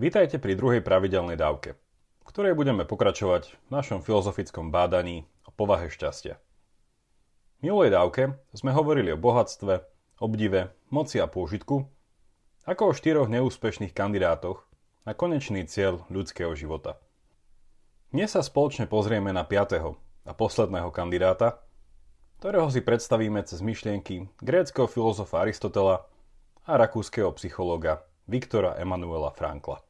Vítajte pri druhej pravidelnej dávke, ktorej budeme pokračovať v našom filozofickom bádaní o povahe šťastia. V minulej dávke sme hovorili o bohatstve, obdive, moci a pôžitku, ako o štyroch neúspešných kandidátoch na konečný cieľ ľudského života. Dnes sa spoločne pozrieme na piatého a posledného kandidáta, ktorého si predstavíme cez myšlienky gréckého filozofa Aristotela a rakúskeho psychológa Viktora Emanuela Frankla.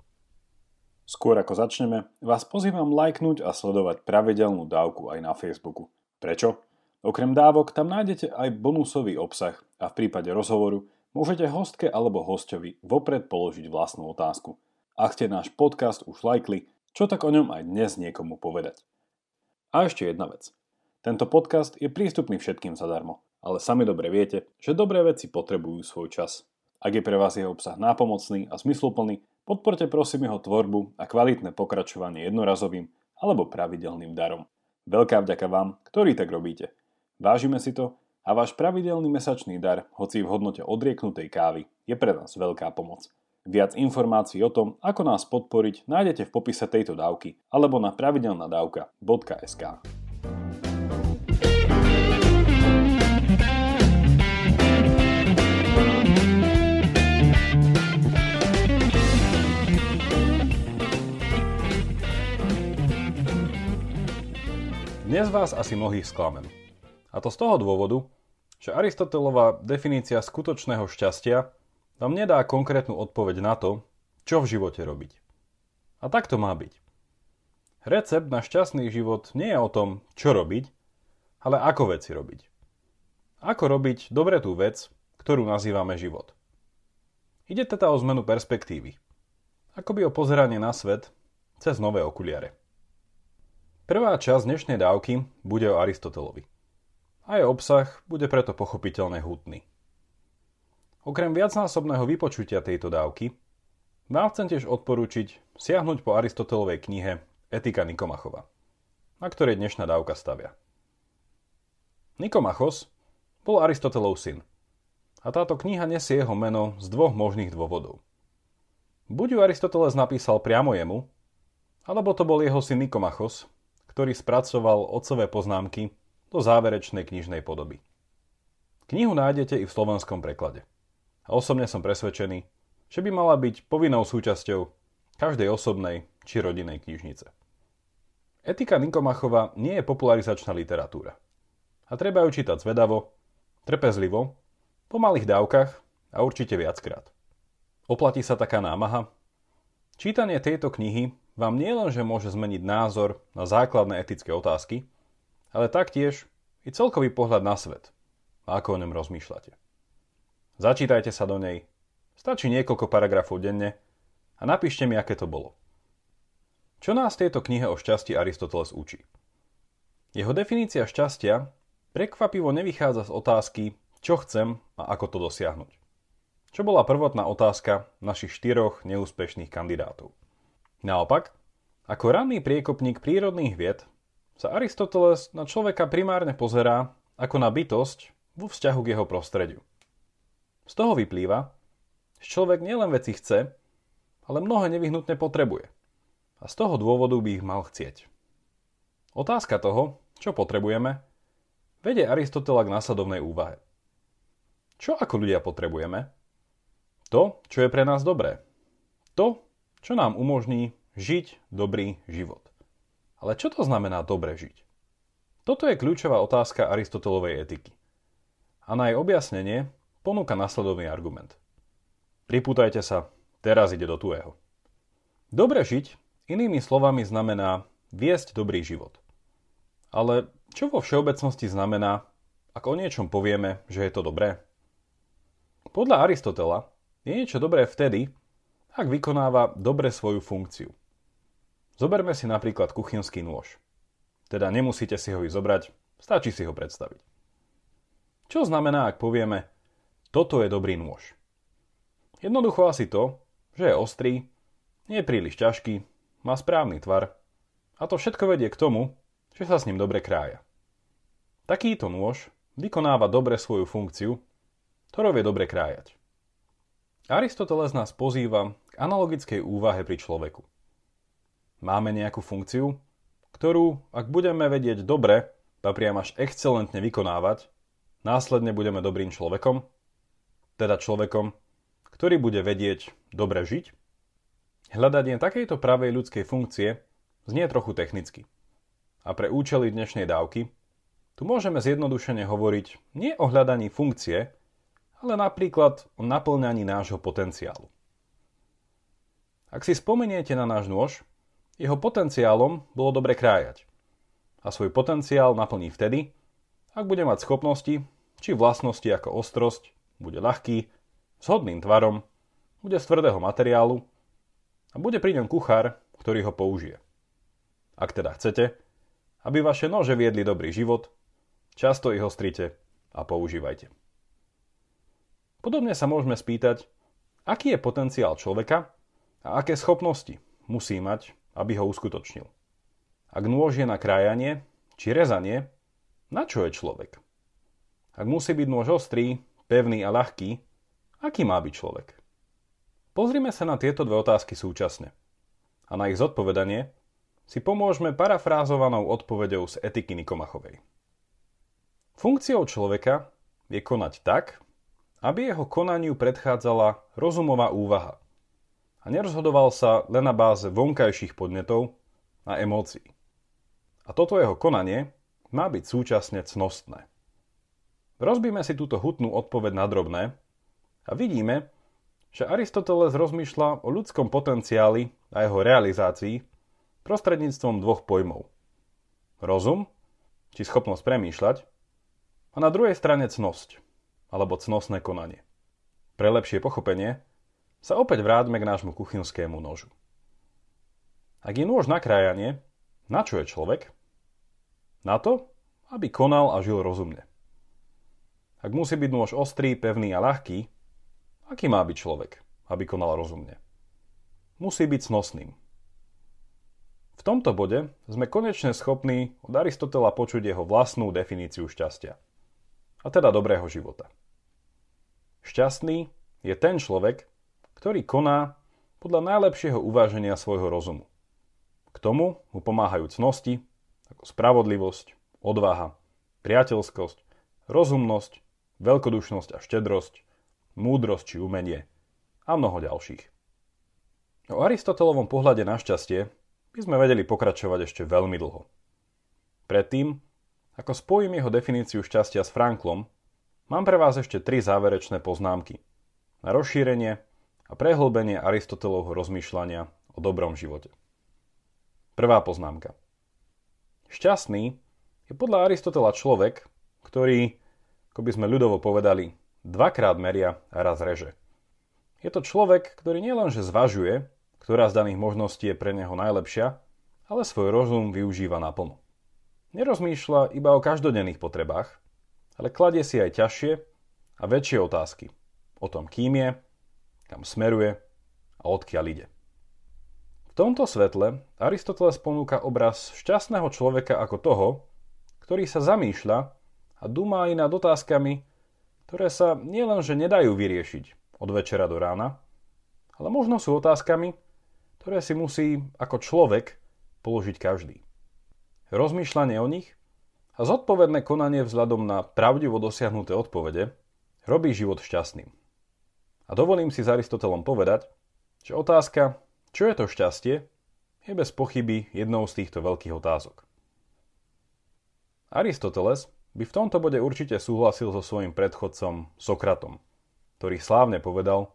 Skôr ako začneme, vás pozývam lajknúť a sledovať pravidelnú dávku aj na Facebooku. Prečo? Okrem dávok tam nájdete aj bonusový obsah a v prípade rozhovoru môžete hostke alebo hostovi vopred položiť vlastnú otázku. Ak ste náš podcast už lajkli, čo tak o ňom aj dnes niekomu povedať. A ešte jedna vec. Tento podcast je prístupný všetkým zadarmo, ale sami dobre viete, že dobré veci potrebujú svoj čas. Ak je pre vás jeho obsah nápomocný a zmysluplný, Podporte prosím jeho tvorbu a kvalitné pokračovanie jednorazovým alebo pravidelným darom. Veľká vďaka vám, ktorí tak robíte. Vážime si to a váš pravidelný mesačný dar, hoci v hodnote odrieknutej kávy, je pre nás veľká pomoc. Viac informácií o tom, ako nás podporiť, nájdete v popise tejto dávky alebo na pravidelnadavka.sk. Dnes vás asi mnohých sklamem. A to z toho dôvodu, že Aristotelová definícia skutočného šťastia vám nedá konkrétnu odpoveď na to, čo v živote robiť. A tak to má byť. Recept na šťastný život nie je o tom, čo robiť, ale ako veci robiť. Ako robiť dobre tú vec, ktorú nazývame život. Ide teda o zmenu perspektívy. Akoby o pozeranie na svet cez nové okuliare. Prvá časť dnešnej dávky bude o Aristotelovi. A jej obsah bude preto pochopiteľne hutný. Okrem viacnásobného vypočutia tejto dávky, vám chcem tiež odporúčiť siahnuť po Aristotelovej knihe Etika Nikomachova, na ktorej dnešná dávka stavia. Nikomachos bol Aristotelov syn a táto kniha nesie jeho meno z dvoch možných dôvodov. Buď ju Aristoteles napísal priamo jemu, alebo to bol jeho syn Nikomachos, ktorý spracoval otcové poznámky do záverečnej knižnej podoby. Knihu nájdete i v slovenskom preklade. A osobne som presvedčený, že by mala byť povinnou súčasťou každej osobnej či rodinej knižnice. Etika Nikomachova nie je popularizačná literatúra. A treba ju čítať zvedavo, trpezlivo, po malých dávkach a určite viackrát. Oplatí sa taká námaha? Čítanie tejto knihy vám nielenže môže zmeniť názor na základné etické otázky, ale taktiež i celkový pohľad na svet a ako o ňom rozmýšľate. Začítajte sa do nej, stačí niekoľko paragrafov denne a napíšte mi, aké to bolo. Čo nás tejto knihe o šťastí Aristoteles učí? Jeho definícia šťastia prekvapivo nevychádza z otázky, čo chcem a ako to dosiahnuť. Čo bola prvotná otázka našich štyroch neúspešných kandidátov. Naopak, ako ranný priekopník prírodných vied sa Aristoteles na človeka primárne pozerá ako na bytosť vo vzťahu k jeho prostrediu. Z toho vyplýva, že človek nielen veci chce, ale mnoho nevyhnutne potrebuje. A z toho dôvodu by ich mal chcieť. Otázka toho, čo potrebujeme, vedie Aristotela k následovnej úvahe. Čo ako ľudia potrebujeme? To, čo je pre nás dobré. To, čo nám umožní žiť dobrý život. Ale čo to znamená dobre žiť? Toto je kľúčová otázka Aristotelovej etiky. A na jej objasnenie ponúka nasledovný argument. Pripútajte sa, teraz ide do tuého. Dobre žiť, inými slovami, znamená viesť dobrý život. Ale čo vo všeobecnosti znamená, ak o niečom povieme, že je to dobré? Podľa Aristotela je niečo dobré vtedy, ak vykonáva dobre svoju funkciu. Zoberme si napríklad kuchynský nôž. Teda nemusíte si ho ísť zobrať, stačí si ho predstaviť. Čo znamená, ak povieme, toto je dobrý nôž? Jednoducho asi to, že je ostrý, nie je príliš ťažký, má správny tvar a to všetko vedie k tomu, že sa s ním dobre krája. Takýto nôž vykonáva dobre svoju funkciu, ktorou je dobre krájať. Aristoteles nás pozýva k analogickej úvahe pri človeku. Máme nejakú funkciu, ktorú, ak budeme vedieť dobre, a priam až excelentne vykonávať, následne budeme dobrým človekom, teda človekom, ktorý bude vedieť dobre žiť? Hľadanie takejto pravej ľudskej funkcie znie trochu technicky. A pre účely dnešnej dávky tu môžeme zjednodušene hovoriť nie o hľadaní funkcie, ale napríklad o naplňaní nášho potenciálu. Ak si spomeniete na náš nôž, jeho potenciálom bolo dobre krájať. A svoj potenciál naplní vtedy, ak bude mať schopnosti či vlastnosti ako ostrosť, bude ľahký, s hodným tvarom, bude z tvrdého materiálu a bude pri ňom kuchár, ktorý ho použije. Ak teda chcete, aby vaše nože viedli dobrý život, často ich ostrite a používajte. Podobne sa môžeme spýtať, aký je potenciál človeka a aké schopnosti musí mať, aby ho uskutočnil. Ak nôž je na krájanie či rezanie, na čo je človek? Ak musí byť nôž ostrý, pevný a ľahký, aký má byť človek? Pozrime sa na tieto dve otázky súčasne. A na ich zodpovedanie si pomôžeme parafrázovanou odpovedou z etiky Nikomachovej. Funkciou človeka je konať tak, aby jeho konaniu predchádzala rozumová úvaha a nerozhodoval sa len na báze vonkajších podnetov a emócií. A toto jeho konanie má byť súčasne cnostné. Rozbíme si túto hutnú odpoveď na drobné a vidíme, že Aristoteles rozmýšľa o ľudskom potenciáli a jeho realizácii prostredníctvom dvoch pojmov. Rozum, či schopnosť premýšľať, a na druhej strane cnosť, alebo cnosné konanie. Pre lepšie pochopenie sa opäť vráťme k nášmu kuchynskému nožu. Ak je nôž na krájanie, na čo je človek? Na to, aby konal a žil rozumne. Ak musí byť nôž ostrý, pevný a ľahký, aký má byť človek, aby konal rozumne? Musí byť snosným. V tomto bode sme konečne schopní od Aristotela počuť jeho vlastnú definíciu šťastia. A teda dobrého života. Šťastný je ten človek, ktorý koná podľa najlepšieho uváženia svojho rozumu. K tomu mu pomáhajú cnosti, ako spravodlivosť, odvaha, priateľskosť, rozumnosť, veľkodušnosť a štedrosť, múdrosť či umenie a mnoho ďalších. O Aristotelovom pohľade na šťastie by sme vedeli pokračovať ešte veľmi dlho. Predtým, ako spojím jeho definíciu šťastia s Franklom, Mám pre vás ešte tri záverečné poznámky na rozšírenie a prehlbenie Aristotelovho rozmýšľania o dobrom živote. Prvá poznámka. Šťastný je podľa Aristotela človek, ktorý, ako by sme ľudovo povedali, dvakrát meria a raz reže. Je to človek, ktorý nielenže zvažuje, ktorá z daných možností je pre neho najlepšia, ale svoj rozum využíva naplno. Nerozmýšľa iba o každodenných potrebách, ale kladie si aj ťažšie a väčšie otázky o tom, kým je, kam smeruje a odkiaľ ide. V tomto svetle Aristoteles ponúka obraz šťastného človeka ako toho, ktorý sa zamýšľa a dúma aj nad otázkami, ktoré sa nielenže nedajú vyriešiť od večera do rána, ale možno sú otázkami, ktoré si musí ako človek položiť každý. Rozmýšľanie o nich a zodpovedné konanie vzhľadom na pravdivo dosiahnuté odpovede robí život šťastným. A dovolím si s Aristotelom povedať, že otázka, čo je to šťastie, je bez pochyby jednou z týchto veľkých otázok. Aristoteles by v tomto bode určite súhlasil so svojím predchodcom Sokratom, ktorý slávne povedal,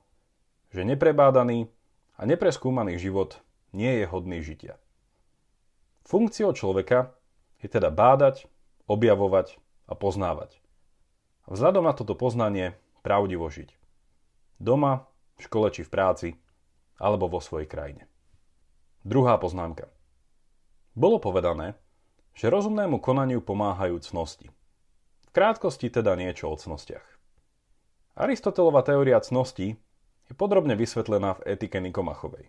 že neprebádaný a nepreskúmaný život nie je hodný žitia. Funkciou človeka je teda bádať objavovať a poznávať. A vzhľadom na toto poznanie pravdivo žiť. Doma, v škole či v práci, alebo vo svojej krajine. Druhá poznámka. Bolo povedané, že rozumnému konaniu pomáhajú cnosti. V krátkosti teda niečo o cnostiach. Aristotelova teória cností je podrobne vysvetlená v etike Nikomachovej.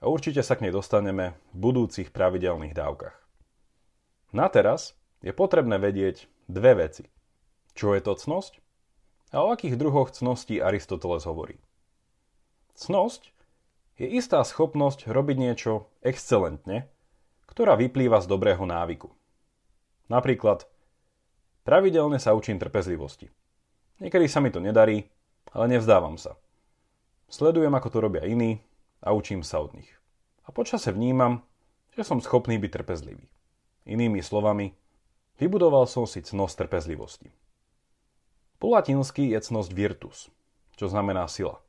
A určite sa k nej dostaneme v budúcich pravidelných dávkach. Na teraz je potrebné vedieť dve veci. Čo je to cnosť? A o akých druhoch cností Aristoteles hovorí? Cnosť je istá schopnosť robiť niečo excelentne, ktorá vyplýva z dobrého návyku. Napríklad, pravidelne sa učím trpezlivosti. Niekedy sa mi to nedarí, ale nevzdávam sa. Sledujem, ako to robia iní a učím sa od nich. A počase vnímam, že som schopný byť trpezlivý. Inými slovami, vybudoval som si cnosť trpezlivosti. Po latinsky je cnosť virtus, čo znamená sila.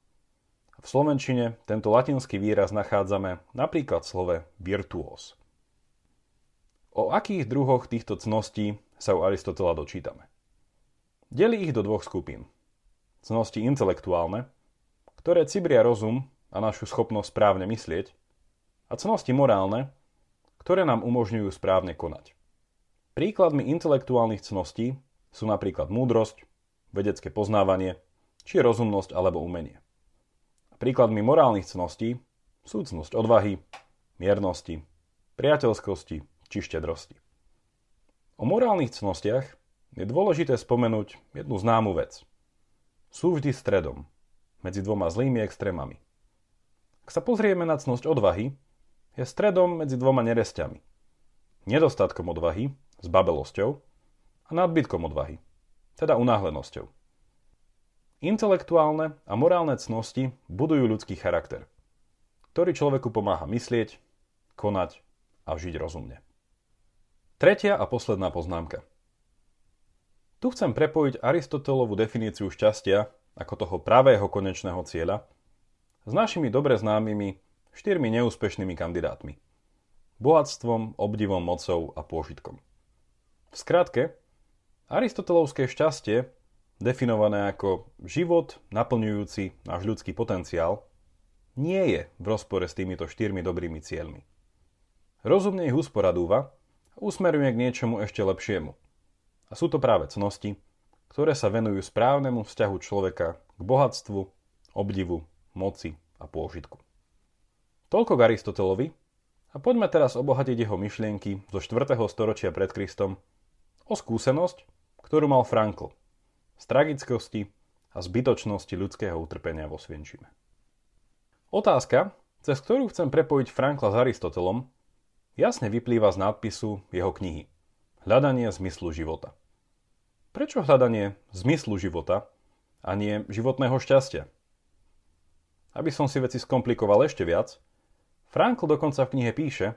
V slovenčine tento latinský výraz nachádzame napríklad v slove virtuos. O akých druhoch týchto cností sa u Aristotela dočítame? Delí ich do dvoch skupín. Cnosti intelektuálne, ktoré cibria rozum a našu schopnosť správne myslieť, a cnosti morálne, ktoré nám umožňujú správne konať. Príkladmi intelektuálnych cností sú napríklad múdrosť, vedecké poznávanie, či rozumnosť alebo umenie. Príkladmi morálnych cností sú cnosť odvahy, miernosti, priateľskosti či štedrosti. O morálnych cnostiach je dôležité spomenúť jednu známu vec. Sú vždy stredom, medzi dvoma zlými extrémami. Ak sa pozrieme na cnosť odvahy, je stredom medzi dvoma neresťami. Nedostatkom odvahy, s babelosťou, a nadbytkom odvahy, teda unáhlenosťou. Intelektuálne a morálne cnosti budujú ľudský charakter, ktorý človeku pomáha myslieť, konať a žiť rozumne. Tretia a posledná poznámka. Tu chcem prepojiť Aristotelovú definíciu šťastia ako toho pravého konečného cieľa, s našimi dobre známymi štyrmi neúspešnými kandidátmi. Bohatstvom, obdivom, mocou a pôžitkom. V skratke, Aristotelovské šťastie, definované ako život naplňujúci náš ľudský potenciál, nie je v rozpore s týmito štyrmi dobrými cieľmi. Rozumne ich usporadúva a usmeruje k niečomu ešte lepšiemu. A sú to práve cnosti, ktoré sa venujú správnemu vzťahu človeka k bohatstvu, obdivu, moci a pôžitku. Toľko k Aristotelovi a poďme teraz obohatiť jeho myšlienky zo 4. storočia pred Kristom o skúsenosť, ktorú mal Frankl z tragickosti a zbytočnosti ľudského utrpenia vo Svienčime. Otázka, cez ktorú chcem prepojiť Frankla s Aristotelom, jasne vyplýva z nadpisu jeho knihy Hľadanie zmyslu života. Prečo hľadanie zmyslu života a nie životného šťastia? Aby som si veci skomplikoval ešte viac, Frankl dokonca v knihe píše,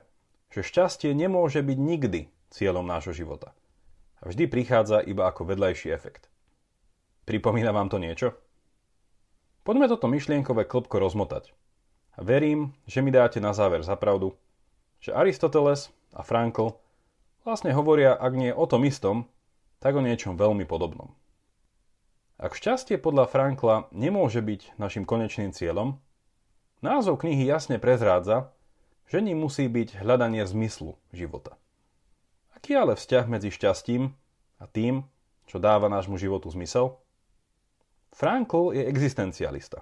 že šťastie nemôže byť nikdy cieľom nášho života. A vždy prichádza iba ako vedľajší efekt. Pripomína vám to niečo? Poďme toto myšlienkové klbko rozmotať. Verím, že mi dáte na záver zapravdu, že Aristoteles a Frankl vlastne hovoria, ak nie o tom istom, tak o niečom veľmi podobnom. Ak šťastie podľa Frankla nemôže byť našim konečným cieľom, názov knihy jasne prezrádza, že ním musí byť hľadanie zmyslu života. Aký ale vzťah medzi šťastím a tým, čo dáva nášmu životu zmysel? Frankl je existencialista.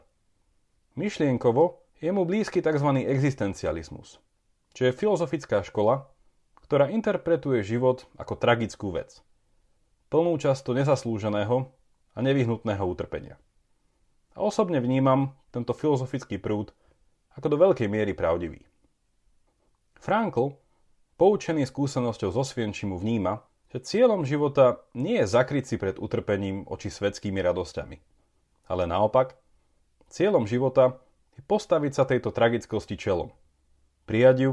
Myšlienkovo je mu blízky tzv. existencializmus, čo je filozofická škola, ktorá interpretuje život ako tragickú vec – plnú často nezaslúženého a nevyhnutného utrpenia. A osobne vnímam tento filozofický prúd ako do veľkej miery pravdivý. Frankl, poučený skúsenosťou zo Svienčimu, vníma, že cieľom života nie je zakryť si pred utrpením oči svetskými radosťami. Ale naopak, cieľom života je postaviť sa tejto tragickosti čelom. Prijať ju,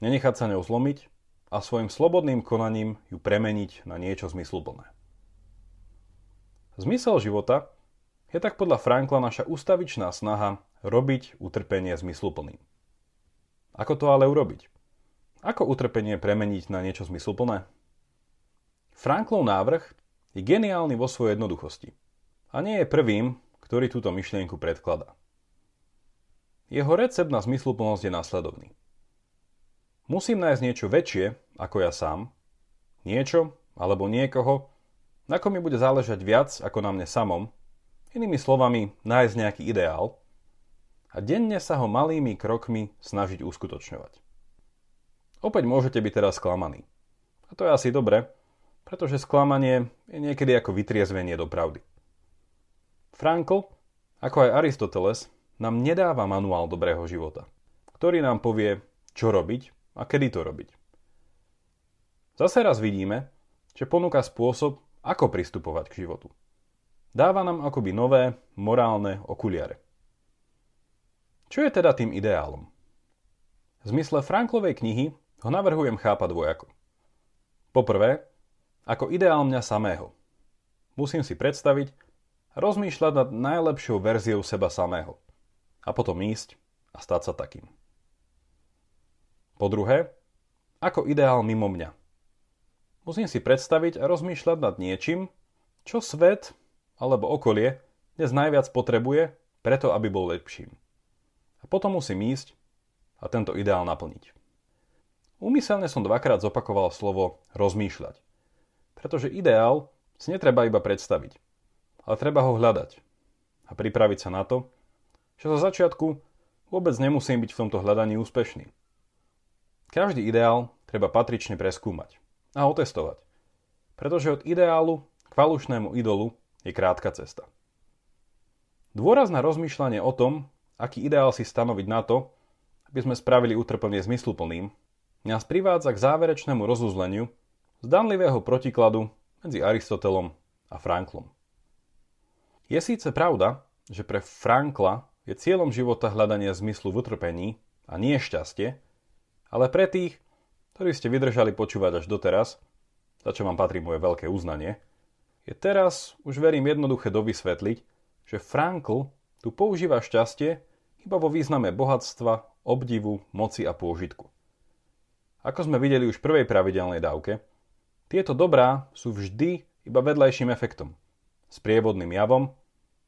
nenechať sa ňou zlomiť a svojim slobodným konaním ju premeniť na niečo zmysluplné. Zmysel života je tak podľa Frankla naša ustavičná snaha robiť utrpenie zmysluplným. Ako to ale urobiť? Ako utrpenie premeniť na niečo zmysluplné? Franklov návrh je geniálny vo svojej jednoduchosti a nie je prvým, ktorý túto myšlienku predkladá. Jeho recept na zmysluplnosť je následovný. Musím nájsť niečo väčšie ako ja sám, niečo alebo niekoho, na kom mi bude záležať viac ako na mne samom, inými slovami nájsť nejaký ideál a denne sa ho malými krokmi snažiť uskutočňovať. Opäť môžete byť teraz sklamaní. A to je asi dobre, pretože sklamanie je niekedy ako vytriezvenie do pravdy. Frankl, ako aj Aristoteles, nám nedáva manuál dobrého života, ktorý nám povie, čo robiť a kedy to robiť. Zase raz vidíme, že ponúka spôsob, ako pristupovať k životu. Dáva nám akoby nové morálne okuliare. Čo je teda tým ideálom? V zmysle Franklovej knihy ho navrhujem chápať dvojako. Poprvé, ako ideál mňa samého. Musím si predstaviť a rozmýšľať nad najlepšou verziou seba samého. A potom ísť a stať sa takým. Po druhé, ako ideál mimo mňa. Musím si predstaviť a rozmýšľať nad niečím, čo svet alebo okolie dnes najviac potrebuje, preto aby bol lepším. A potom musím ísť a tento ideál naplniť. Úmyselne som dvakrát zopakoval slovo rozmýšľať. Pretože ideál si netreba iba predstaviť, ale treba ho hľadať a pripraviť sa na to, že zo začiatku vôbec nemusím byť v tomto hľadaní úspešný. Každý ideál treba patrične preskúmať a otestovať, pretože od ideálu k falošnému idolu je krátka cesta. Dôraz na rozmýšľanie o tom, aký ideál si stanoviť na to, aby sme spravili utrpenie zmysluplným, nás privádza k záverečnému rozuzleniu zdanlivého protikladu medzi Aristotelom a Franklom. Je síce pravda, že pre Frankla je cieľom života hľadanie zmyslu v utrpení a nie šťastie, ale pre tých, ktorí ste vydržali počúvať až doteraz, za čo vám patrí moje veľké uznanie, je teraz už verím jednoduché dovysvetliť, že Frankl tu používa šťastie iba vo význame bohatstva, obdivu, moci a pôžitku. Ako sme videli už v prvej pravidelnej dávke, tieto dobrá sú vždy iba vedľajším efektom, sprievodným javom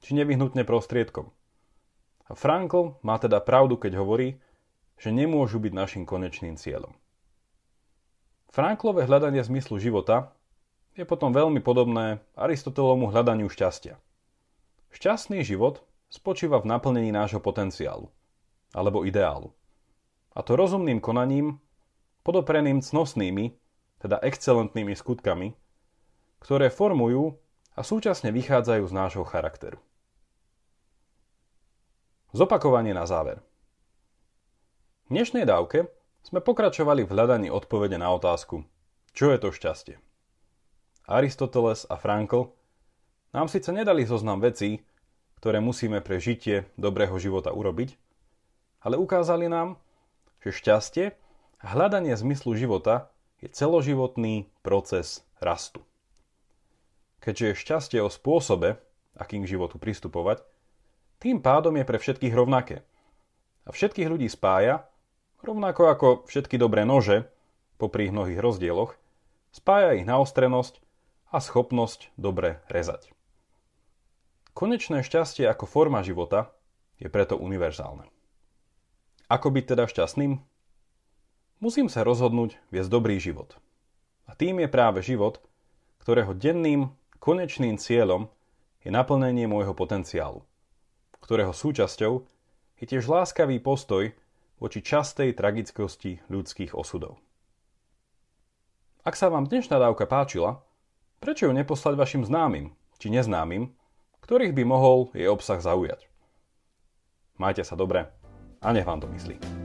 či nevyhnutne prostriedkom. A Frankl má teda pravdu, keď hovorí, že nemôžu byť našim konečným cieľom. Franklové hľadanie zmyslu života je potom veľmi podobné Aristotelovmu hľadaniu šťastia. Šťastný život spočíva v naplnení nášho potenciálu, alebo ideálu. A to rozumným konaním podopreným cnosnými, teda excelentnými skutkami, ktoré formujú a súčasne vychádzajú z nášho charakteru. Zopakovanie na záver. V dnešnej dávke sme pokračovali v hľadaní odpovede na otázku, čo je to šťastie. Aristoteles a Frankl nám síce nedali zoznam vecí, ktoré musíme pre žitie dobrého života urobiť, ale ukázali nám, že šťastie hľadanie zmyslu života je celoživotný proces rastu. Keďže je šťastie o spôsobe, akým k životu pristupovať, tým pádom je pre všetkých rovnaké. A všetkých ľudí spája, rovnako ako všetky dobré nože, popri mnohých rozdieloch, spája ich naostrenosť a schopnosť dobre rezať. Konečné šťastie ako forma života je preto univerzálne. Ako byť teda šťastným? Musím sa rozhodnúť viesť dobrý život. A tým je práve život, ktorého denným, konečným cieľom je naplnenie môjho potenciálu, ktorého súčasťou je tiež láskavý postoj voči častej tragickosti ľudských osudov. Ak sa vám dnešná dávka páčila, prečo ju neposlať vašim známym či neznámym, ktorých by mohol jej obsah zaujať? Majte sa dobre a nech vám to myslí.